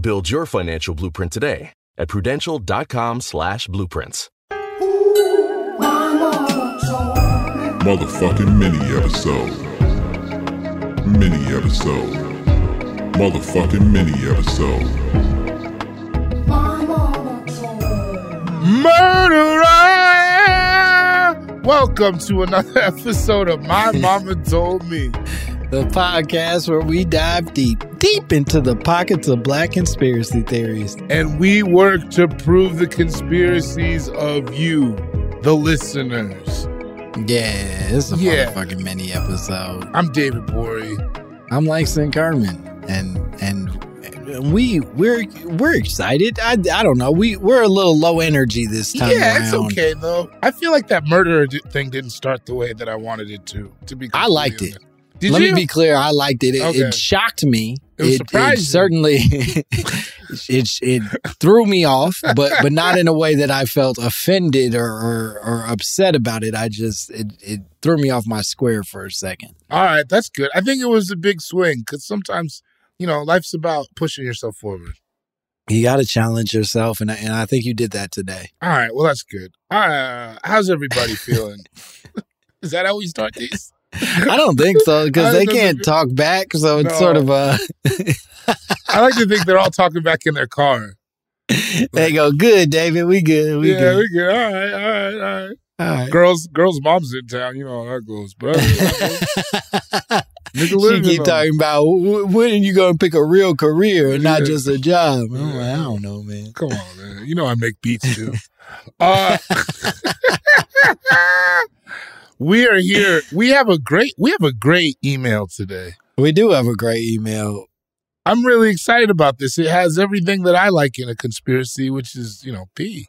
Build your financial blueprint today at prudential.com slash blueprints. Motherfucking mini episode. Mini episode. Motherfucking mini episode. Murderer! Welcome to another episode of My Momma Told Me. the podcast where we dive deep, deep into the pockets of black conspiracy theories. And we work to prove the conspiracies of you, the listeners. Yeah, this is a Yeah. motherfucking mini episode. I'm David Borie. I'm Langston Kerman, and and we we're we're excited. I, I don't know. We we're a little low energy this time yeah, around. it's okay though. I feel like that murderer thing didn't start the way that I wanted it to. To be, I liked it. Did Let you? me be clear. I liked it. It, Okay. it shocked me. It was it, surprising. certainly it it threw me off, but but not in a way that I felt offended or, or or upset about it. I just it it threw me off my square for a second. All right, that's good. I think it was a big swing because sometimes, you know, life's about pushing yourself forward. You got to challenge yourself, and I, and I think you did that today. All right, well, that's good. Uh, how's everybody feeling? Is that how we start these? I don't think so because they can't think- talk back, so it's No. sort of uh I like to think they're all talking back in their car. they go good, David. We good. We yeah, good. we good. All right, all right, all right. All right. Girls, girls, mom's in town. You know how that goes. But she keep talking about when are you going to pick a real career and not just a job. I'm like, I don't know, man. Come on, man. You know I make beats too. uh, we are here. We have a great. We have a great email today. We do have a great email. I'm really excited about this. It has everything that I like in a conspiracy, which is, you know, P.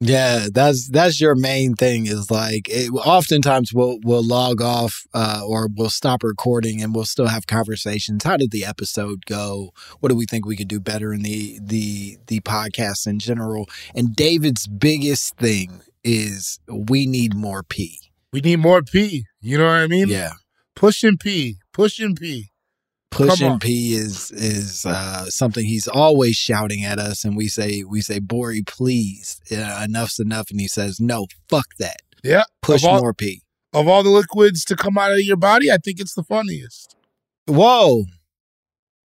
Yeah, that's that's your main thing. Is like it, oftentimes we'll we'll log off uh, or we'll stop recording and we'll still have conversations. How did the episode go? What do we think we could do better in the the the podcast in general? And David's biggest thing is we need more P. We need more P. You know what I mean? Yeah, Pushing P. Pushing P. Pushing. P is is uh, something he's always shouting at us, and we say we say Borie, please, uh, enough's enough, and he says no, fuck that, Yeah. push all, more P. Of all the liquids to come out of your body, I think it's the funniest. Whoa.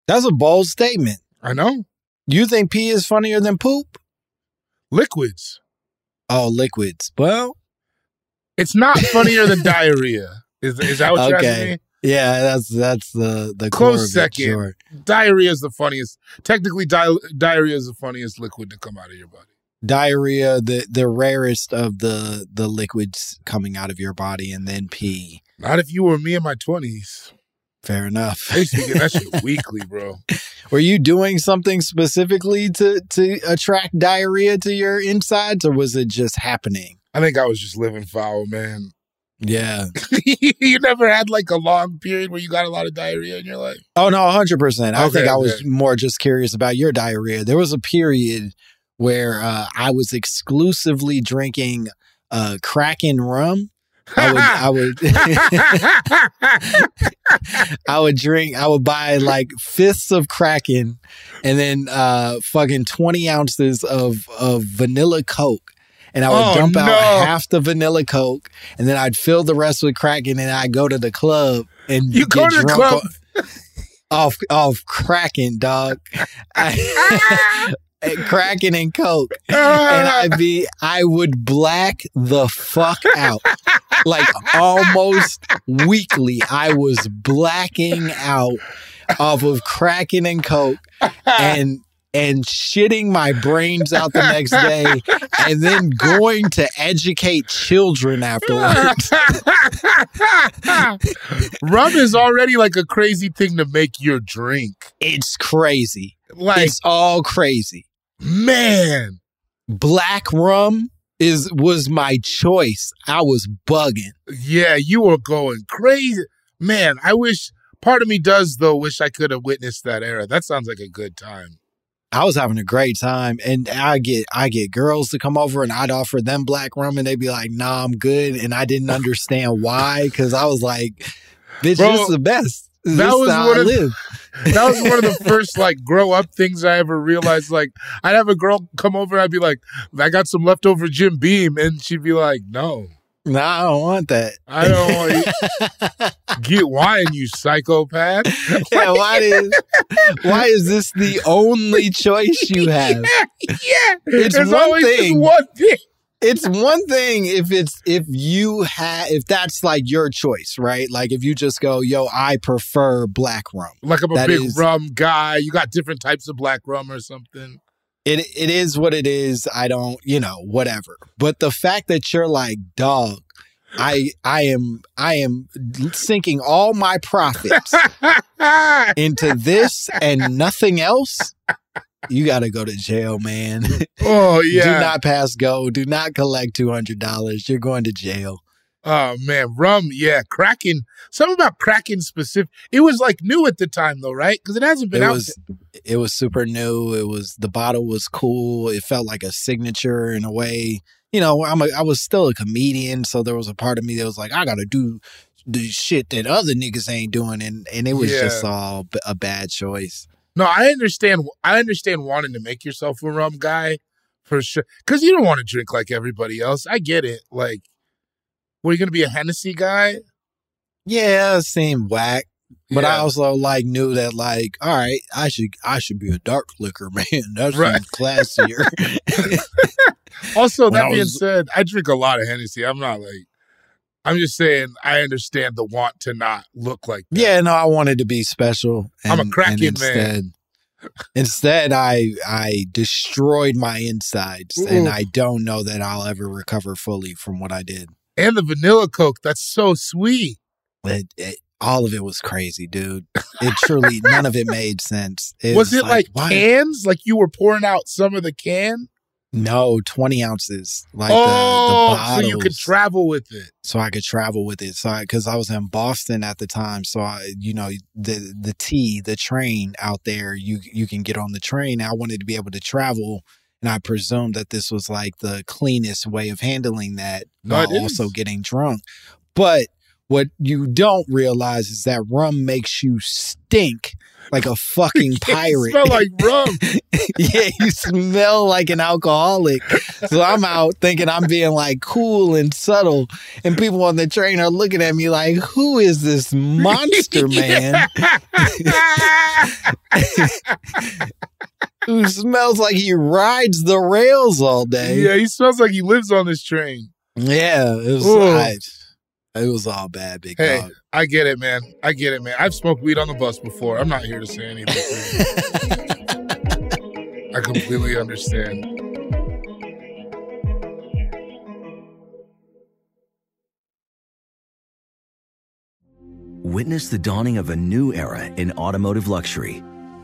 That's a bold statement. I know. You think pee is funnier than poop? Liquids. Oh, liquids. Well, It's not funnier than diarrhea. Is, is that what you're asking me? yeah, that's that's the the Close it, second. sure. Diarrhea is the funniest. Technically, di- diarrhea is the funniest liquid to come out of your body. Diarrhea, the the rarest of the the liquids coming out of your body, and then pee. Not if you were me in my 20s. Fair enough. I used to get that shit weekly, bro. Were you doing something specifically to to attract diarrhea to your insides, or was it just happening? I think I was just living foul, man. Yeah. you never had like a long period where you got a lot of diarrhea in your life? Oh no, hundred percent. I Okay, think I was okay. more just curious about your diarrhea. There was a period where uh, I was exclusively drinking uh, Kraken rum. I would, I would, I would drink. I would buy like fists of Kraken, and then uh, fucking twenty ounces of of vanilla Coke. And I would Oh, dump out no. half the vanilla Coke, and then I'd fill the rest with Kraken, and I'd go to the club and You go get to the drunk club? on- off off Kraken, dog. I- Kraken and Coke, and I'd be I would black the fuck out, like almost weekly. I was blacking out off of Kraken and Coke, and and shitting my brains out the next day, and then going to educate children afterwards. Rum is already like a crazy thing to make your drink. It's crazy. Like, it's all crazy. man. Black rum is was my choice. I was bugging. Yeah, you were going crazy. Man, I wish part of me does though wish I could have witnessed that era. That sounds like a good time. I was having a great time, and I get I get girls to come over, and I'd offer them black rum, and they'd be like, "Nah, I'm good," and I didn't understand why because I was like, "Bitch, Bro, this is the best. This that was how one I of- live." That was one of the first like grow up things I ever realized. Like I'd have a girl come over, I'd be like, I got some leftover Jim Beam, and she'd be like, No, No, I don't want that. I don't want you. get wine, you psychopath. yeah, why is why is this the only choice you have? yeah, It's There's one always thing. one thing. It's one thing if it's if you have if that's like your choice, right? Like if you just go, "Yo, I prefer black rum." Like I'm a That big is- rum guy. You got different types of black rum or something. It it is what it is. I don't, you know, whatever. But the fact that you're like, dog, I I am I am sinking all my profits into this and nothing else. You got to go to jail, man. Oh yeah. Do not pass go. Do not collect two hundred dollars. You're going to jail. Oh man, rum, yeah, Kraken. Something about Kraken specific. It was like new at the time though, right? Because it hasn't been It out. was it was super new. It was the bottle was cool. It felt like a signature in a way. You know, I'm a, I was still a comedian, so there was a part of me that was like, I got to do the shit that other niggas ain't doing, and and it was just all b- a bad choice. No, I understand. I understand wanting to make yourself a rum guy for sure. Because you don't want to drink like everybody else. I get it. Like, were you gonna be a Hennessy guy? Yeah, seemed whack. But I also like knew that like, all right, I should I should be a dark liquor man. That's Right. classier. Also, that being was- said, I drink a lot of Hennessy. I'm not like. I'm just saying. I understand the want to not look like. That. Yeah, no, I wanted to be special. I'm a and- Kraken and man. instead, Instead, I I destroyed my insides, and I don't know that I'll ever recover fully from what I did. And the vanilla Coke. That's so sweet. It, it, all of it was crazy, dude. It truly, none of it made sense. It was, it like, why- cans? Like you were pouring out some of the can? No, twenty ounces. Like oh, the, the bottles. so you could travel with it. so I could travel with it. So because I, was in Boston at the time, so I, you know, the the T, the train out there, you you can get on the train. I wanted to be able to travel, and I presume that this was like the cleanest way of handling that, No, while also getting drunk. But what you don't realize is that rum makes you stink like a fucking pirate. smell like rum. yeah, you smell like an alcoholic. So I'm out thinking I'm being like cool and subtle, and people on the train are looking at me like, "Who is this monster man who smells like he rides the rails all day?" yeah, he smells like he lives on this train. Yeah, it was. I- it was all bad, big Hey, dog. I get it, man. I get it, man. I've smoked weed on the bus before. I'm not here to say anything. I completely understand. Witness the dawning of a new era in automotive luxury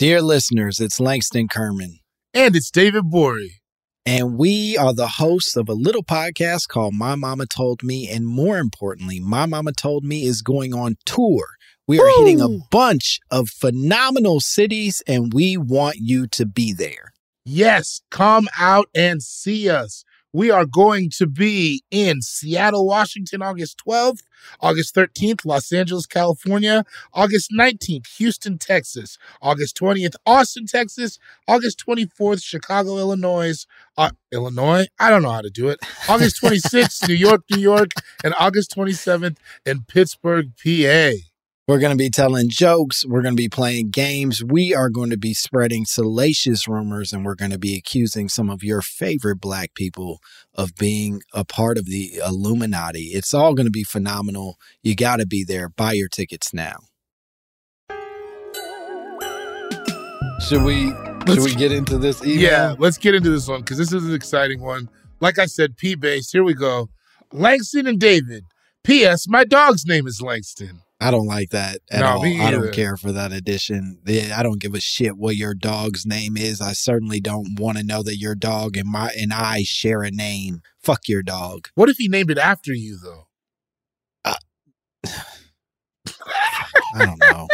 Dear listeners, it's Langston Kerman. And it's David Borie. And we are the hosts of a little podcast called My Momma Told Me. And more importantly, My Momma Told Me is going on tour. We are hitting a bunch of phenomenal cities, and we want you to be there. Yes, come out and see us. We are going to be in Seattle, Washington, August 12th, August 13th, Los Angeles, California, August 19th, Houston, Texas, August 20th, Austin, Texas, August 24th, Chicago, Illinois, uh, Illinois, I don't know how to do it, August 26th, New York, New York, and August 27th in Pittsburgh, PA. We're going to be telling jokes. We're going to be playing games. We are going to be spreading salacious rumors, and we're going to be accusing some of your favorite black people of being a part of the Illuminati. It's all going to be phenomenal. You got to be there. Buy your tickets now. Should we? Should we get into this email? Yeah, let's get into this one because this is an exciting one. Like I said, P base. Here we go. Langston and David. P.S. My dog's name is Langston. I don't like that at No, all. I don't care for that addition. I don't give a shit what your dog's name is. I certainly don't want to know that your dog and my and I share a name. Fuck your dog. What if he named it after you, though? I don't know.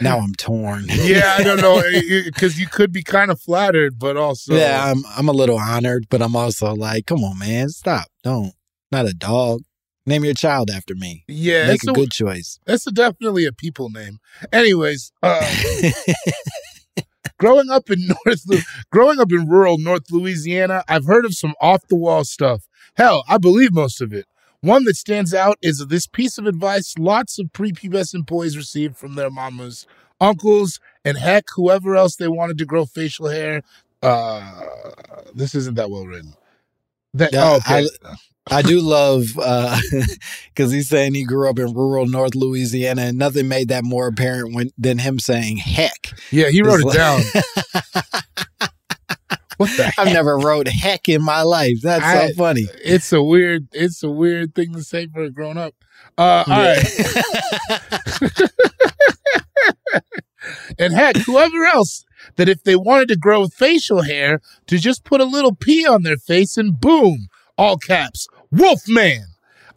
now I'm torn. Yeah, I don't know because you could be kind of flattered, but also yeah, I'm I'm a little honored, but I'm also like, come on, man, stop. Don't. Not a dog. Name your child after me. yeah, Make it's a good choice. That's a, definitely a people name. Anyways, uh, growing up in North, growing up in rural North Louisiana, I've heard of some off the wall stuff. Hell, I believe most of it. One that stands out is this piece of advice lots of prepubescent boys received from their mamas, uncles, and heck, whoever else they wanted to grow facial hair. Uh, this isn't that well written. That, Yeah, oh, okay. I, I do love because he's saying he grew up in rural North Louisiana, and nothing made that more apparent when, than him saying "heck." yeah, he wrote it It's down. What the I've never wrote "heck" in my life. That's I- so funny. It's a weird, it's a weird thing to say for a grown up. Uh, all right. and heck, whoever else that if they wanted to grow facial hair, to just put a little P on their face and boom, all caps, Wolfman.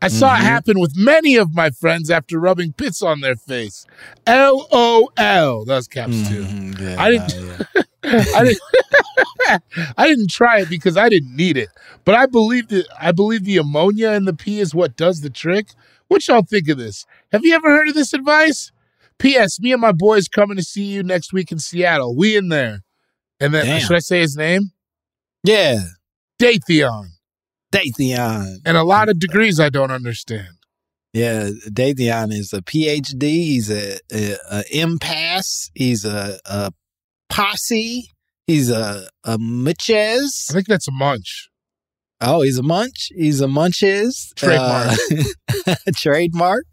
I saw Mhm. it happen with many of my friends after rubbing pits on their face. LOL. That was caps too. Mhm, yeah, I didn't. yeah. I didn't. I didn't try it because I didn't need it, but I believe that I believe the ammonia in the pee is what does the trick. What y'all think of this? Have you ever heard of this advice? P.S. Me and my boys coming to see you next week in Seattle. We in there, and then Damn. should I say his name? Yeah, Datheon, Datheon. and a lot of degrees I don't understand. Yeah, Datheon is a PhD. He's a, a, a impasse. He's a, a posse. He's a Mitches. I think that's a munch. Oh, he's a munch. He's a munches. Trademark. Uh, trademark.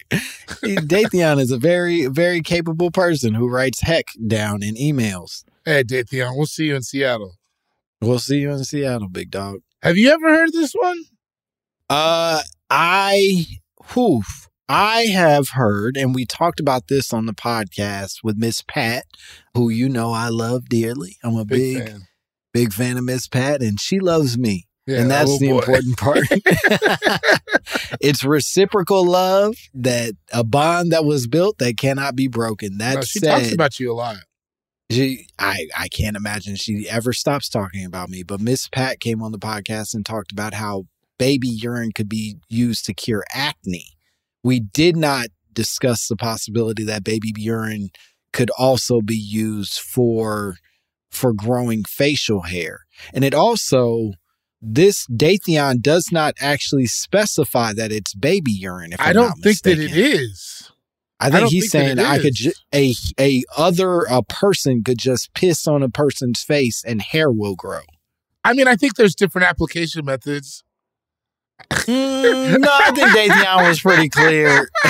He- Datheon is a very very capable person who writes heck down in emails. Hey, Datheon, we'll see you in Seattle. We'll see you in Seattle, big dog. Have you ever heard this one? Uh, I, whew, I have heard, and we talked about this on the podcast with Miss Pat, who you know I love dearly. I'm a Big, big, fan. big fan of Miss Pat, and she loves me. Yeah, and that's oh the boy. important part. it's reciprocal love that a bond that was built that cannot be broken. That No, she said, talks about you a lot. She, I, I can't imagine she ever stops talking about me. But Miss Pat came on the podcast and talked about how baby urine could be used to cure acne. We did not discuss the possibility that baby urine could also be used for for growing facial hair. And it also this Datheon does not actually specify that it's baby urine. If I don't think that it is. I I think don't he's think saying I could ju- a a other a person could just piss on a person's face and hair will grow. I mean, I think there's different application methods. Mm, no, I think Datheon was pretty clear.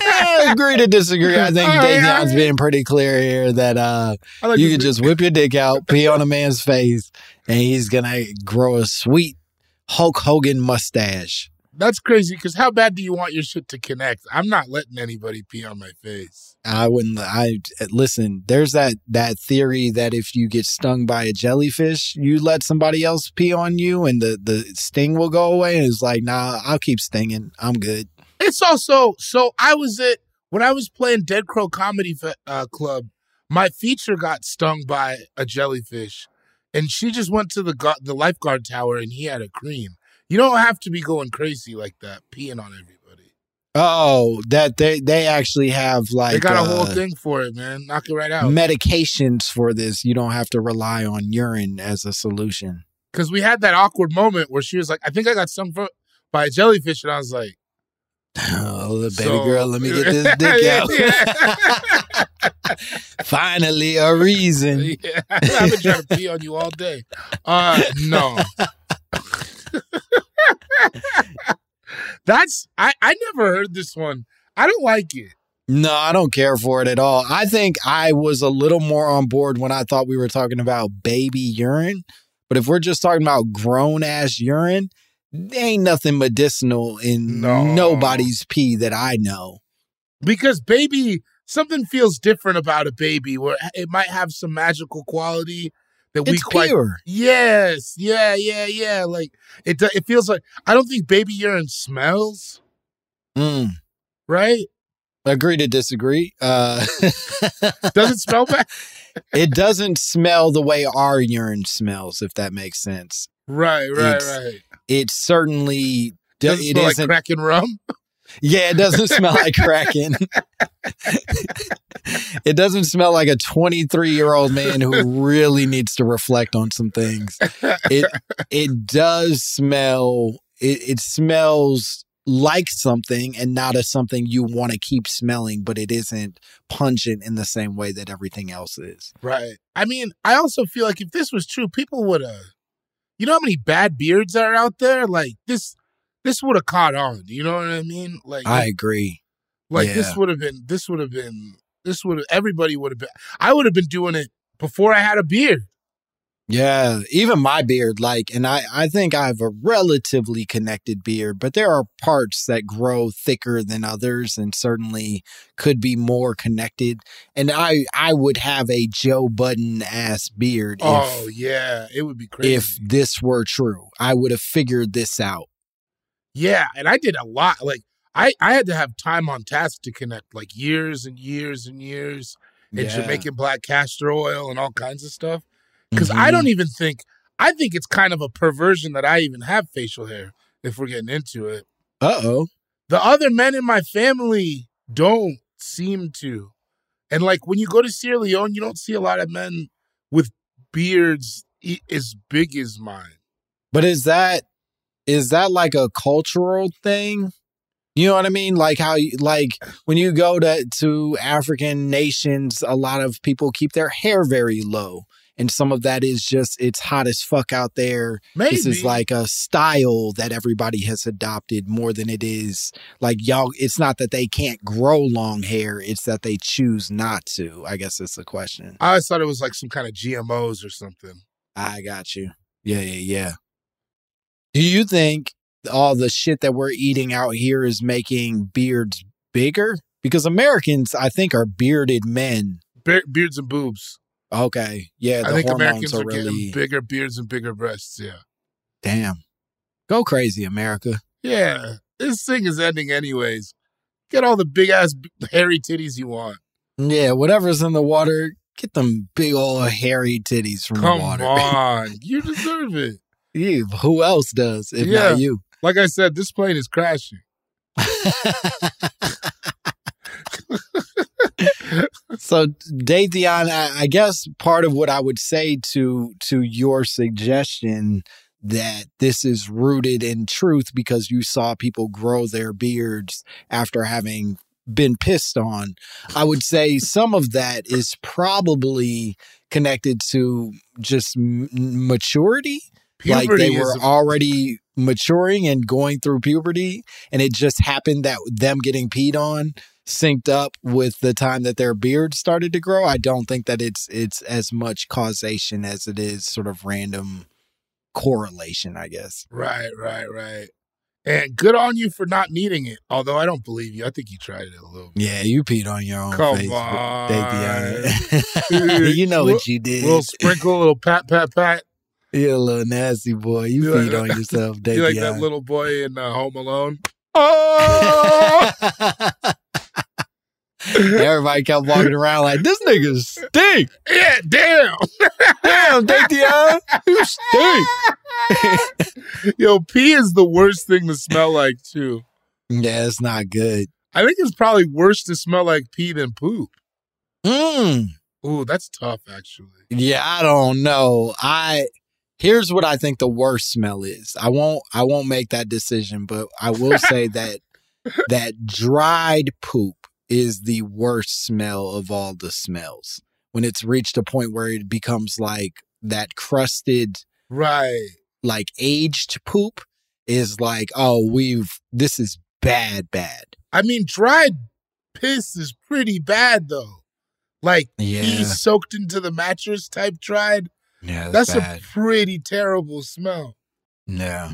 I agree to disagree. I think All right, being pretty clear here that uh like you can just whip your dick out, pee on a man's face, and he's gonna grow a sweet Hulk Hogan mustache. That's crazy because how bad do you want your shit to connect? I'm not letting anybody pee on my face. I wouldn't. I listen. There's that that theory that if you get stung by a jellyfish, you let somebody else pee on you, and the the sting will go away. And it's like, nah, I'll keep stinging. I'm good. It's also so I was at when I was playing Dead Crow Comedy uh, Club. My feature got stung by a jellyfish, and she just went to the gu- the lifeguard tower, and he had a cream. You don't have to be going crazy like that, peeing on everybody. Oh, that they they actually have like they got a whole uh, thing for it, man. Knock it right out. medications for this. You don't have to rely on urine as a solution. Because we had that awkward moment where she was like, "I think I got stung for, by a jellyfish," and I was like, Oh, the baby So- girl, let me get this dick out. Finally, a reason. Yeah, I've been trying to pee on you all day. Uh, no. That's I. I never heard this one. I don't like it. No, I don't care for it at all. I think I was a little more on board when I thought we were talking about baby urine. But if we're just talking about grown ass urine, there ain't nothing medicinal in No. nobody's pee that I know. because baby something feels different about a baby where it might have some magical quality that we It's quite pure. yes yeah yeah yeah like it it feels like i don't think baby urine smells Mm. right Agree to disagree. Uh, does it smell bad it doesn't smell the way our urine smells, if that makes sense. right right It's- right It certainly do- does it it smell like isn't- Kraken rum Yeah, it doesn't smell like Kraken. it doesn't smell like a 23 year old man who really needs to reflect on some things. It it does smell. It, it smells like something and not as something you want to keep smelling, but it isn't pungent in the same way that everything else is. right i mean i also feel like if this was true people would have you know how many bad beards are out there like this this would have caught on you know what i mean like I agree. Like Yeah. this would have been this would have been this would have everybody would have been I would have been doing it before I had a beard. Yeah, even my beard, like, and I, I think I have a relatively connected beard, but there are parts that grow thicker than others and certainly could be more connected. And I, I would have a Joe Budden ass beard. Oh if, yeah, it would be crazy. if this were true. I would have figured this out. Yeah, and I did a lot. Like I, I had to have time on task to connect, like years and years and years, and Yeah. Jamaican black castor oil and all kinds of stuff. Because Mm-hmm. I don't even think I think it's kind of a perversion that I even have facial hair. If we're getting into it, Uh oh. the other men in my family don't seem to, and like when you go to Sierra Leone, you don't see a lot of men with beards as big as mine. But is that is that like a cultural thing? You know what I mean? Like how you, like when you go to to African nations, a lot of people keep their hair very low. And some of that is just it's hot as fuck out there. This is like a style that everybody has adopted more than it is like y'all it's not that they can't grow long hair, it's that they choose not to. I guess that's the question. I always thought it was like some kind of GMOs or something. I got you. Yeah, yeah, yeah. Do you think all the shit that we're eating out here is making beards bigger? Because Americans, I think, are bearded men. Be- beards and boobs. Okay. Yeah, the I think Americans are, are, really getting bigger beards and bigger breasts. Yeah. damn. Go crazy, America. Yeah. This thing is ending anyways. Get all the big ass hairy titties you want. Yeah, whatever's in the water, get them big old hairy titties from Come the water. Come on. you deserve it. You, who else does if Yeah. not you? Like I said, this plane is crashing. so Datheon, I, I guess part of what I would say to to your suggestion that this is rooted in truth because you saw people grow their beards after having been pissed on. I would say some of that is probably connected to just m- maturity. Like they were already maturing and going through puberty, and it just happened that them getting peed on synced up with the time that their beard started to grow. I don't think that it's it's as much causation as it is sort of random correlation, I guess. Right, right, right. And good on you for not needing it. Although I don't believe you. I think you tried it a little bit. Yeah, you peed on your own Come face. on. You know what you did. Little sprinkle, a little pat, pat, pat. You're a little nasty boy. You You peed like- on yourself, Davion. You like that little boy in uh, Home Alone? Oh! Everybody kept walking around like this nigga stink. Yeah, damn. Damn, Davion, you stink. Yo, pee is the worst thing to smell like too. Yeah, it's not good. I think it's probably worse to smell like pee than poop. Mmm. Ooh, that's tough actually. Yeah, I don't know. I here's what I think the worst smell is. I won't I won't make that decision, but I will say that that dried poop is the worst smell of all the smells. When it's reached a point where it becomes like that crusted Right. like aged poop is like, oh, we've this is bad, bad. I mean, dried piss is pretty bad though. Like Yeah. pee soaked into the mattress type dried. Yeah, That's a pretty terrible smell. Yeah.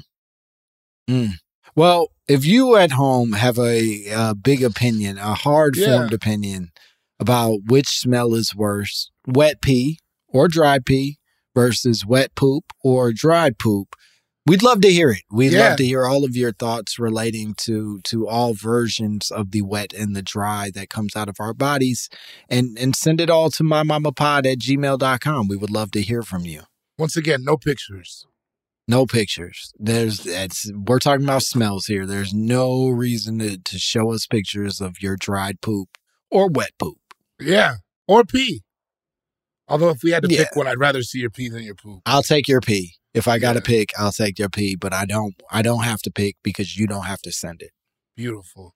Mm. Well, if you at home have a, uh big opinion, a hard formed Yeah. opinion about which smell is worse, wet pee or dry pee versus wet poop or dry poop, we'd love to hear it. We'd Yeah. love to hear all of your thoughts relating to to all versions of the wet and the dry that comes out of our bodies and and send it all to my mama pod at gmail.com. We would love to hear from you. Once again, no pictures. No pictures. There's that's we're talking about smells here. There's no reason to, to show us pictures of your dried poop or wet poop. Yeah. Or pee. Although if we had to Yeah. pick one, I'd rather see your pee than your poop. I'll take your pee. If I got to Yeah. pick, I'll take your pee, but I don't I don't have to pick because you don't have to send it. Beautiful.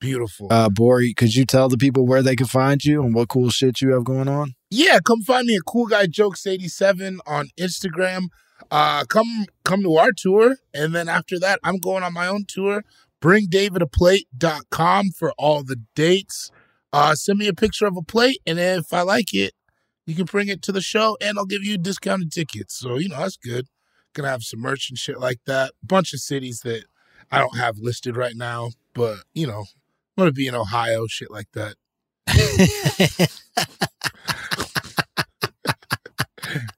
Beautiful. Uh Borie, could you tell the people where they can find you and what cool shit you have going on? yeah, come find me at Cool Guy Jokes 87 on Instagram. Uh come come to our tour. And then after that, I'm going on my own tour. Bring David a BringDavidAplate.com for all the dates. Uh send me a picture of a plate, and if I like it, you can bring it to the show and I'll give you discounted tickets. So, you know, that's good. Gonna have some merch and shit like that. Bunch of cities that I don't have listed right now, but you know, I'm gonna be in Ohio, shit like that.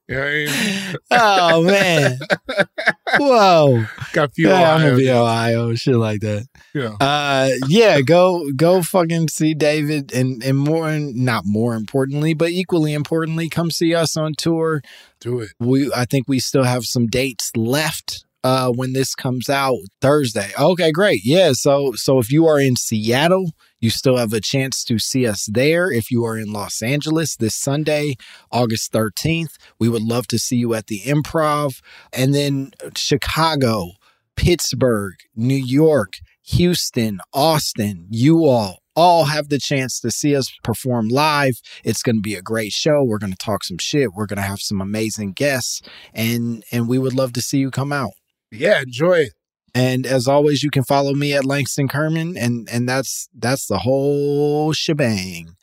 you know I mean? oh man. Whoa. Got a few yeah, I'm gonna be Ohio- Ohio, shit like that. Yeah. Uh, yeah, go go fucking see David, and and more, not more importantly, but equally importantly, come see us on tour. Do it. We, I think we still have some dates left. Uh, when this comes out Thursday. Okay, great. Yeah. So, so if you are in Seattle, you still have a chance to see us there. If you are in Los Angeles this Sunday, August 13th, we would love to see you at the improv. And then Chicago, Pittsburgh, New York, Houston, Austin, you all all have the chance to see us perform live. It's going to be a great show. We're going to talk some shit. We're going to have some amazing guests and and we would love to see you come out. Yeah, enjoy it. And as always, you can follow me at Langston Kerman and and that's that's the whole shebang.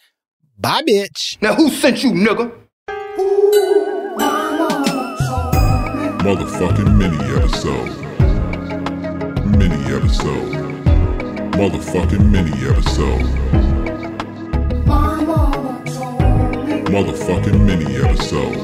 Bye bitch. Now who sent you, nigga? Motherfucking mini episode. Mini episode. Motherfucking mini episode. Motherfucking mini episode.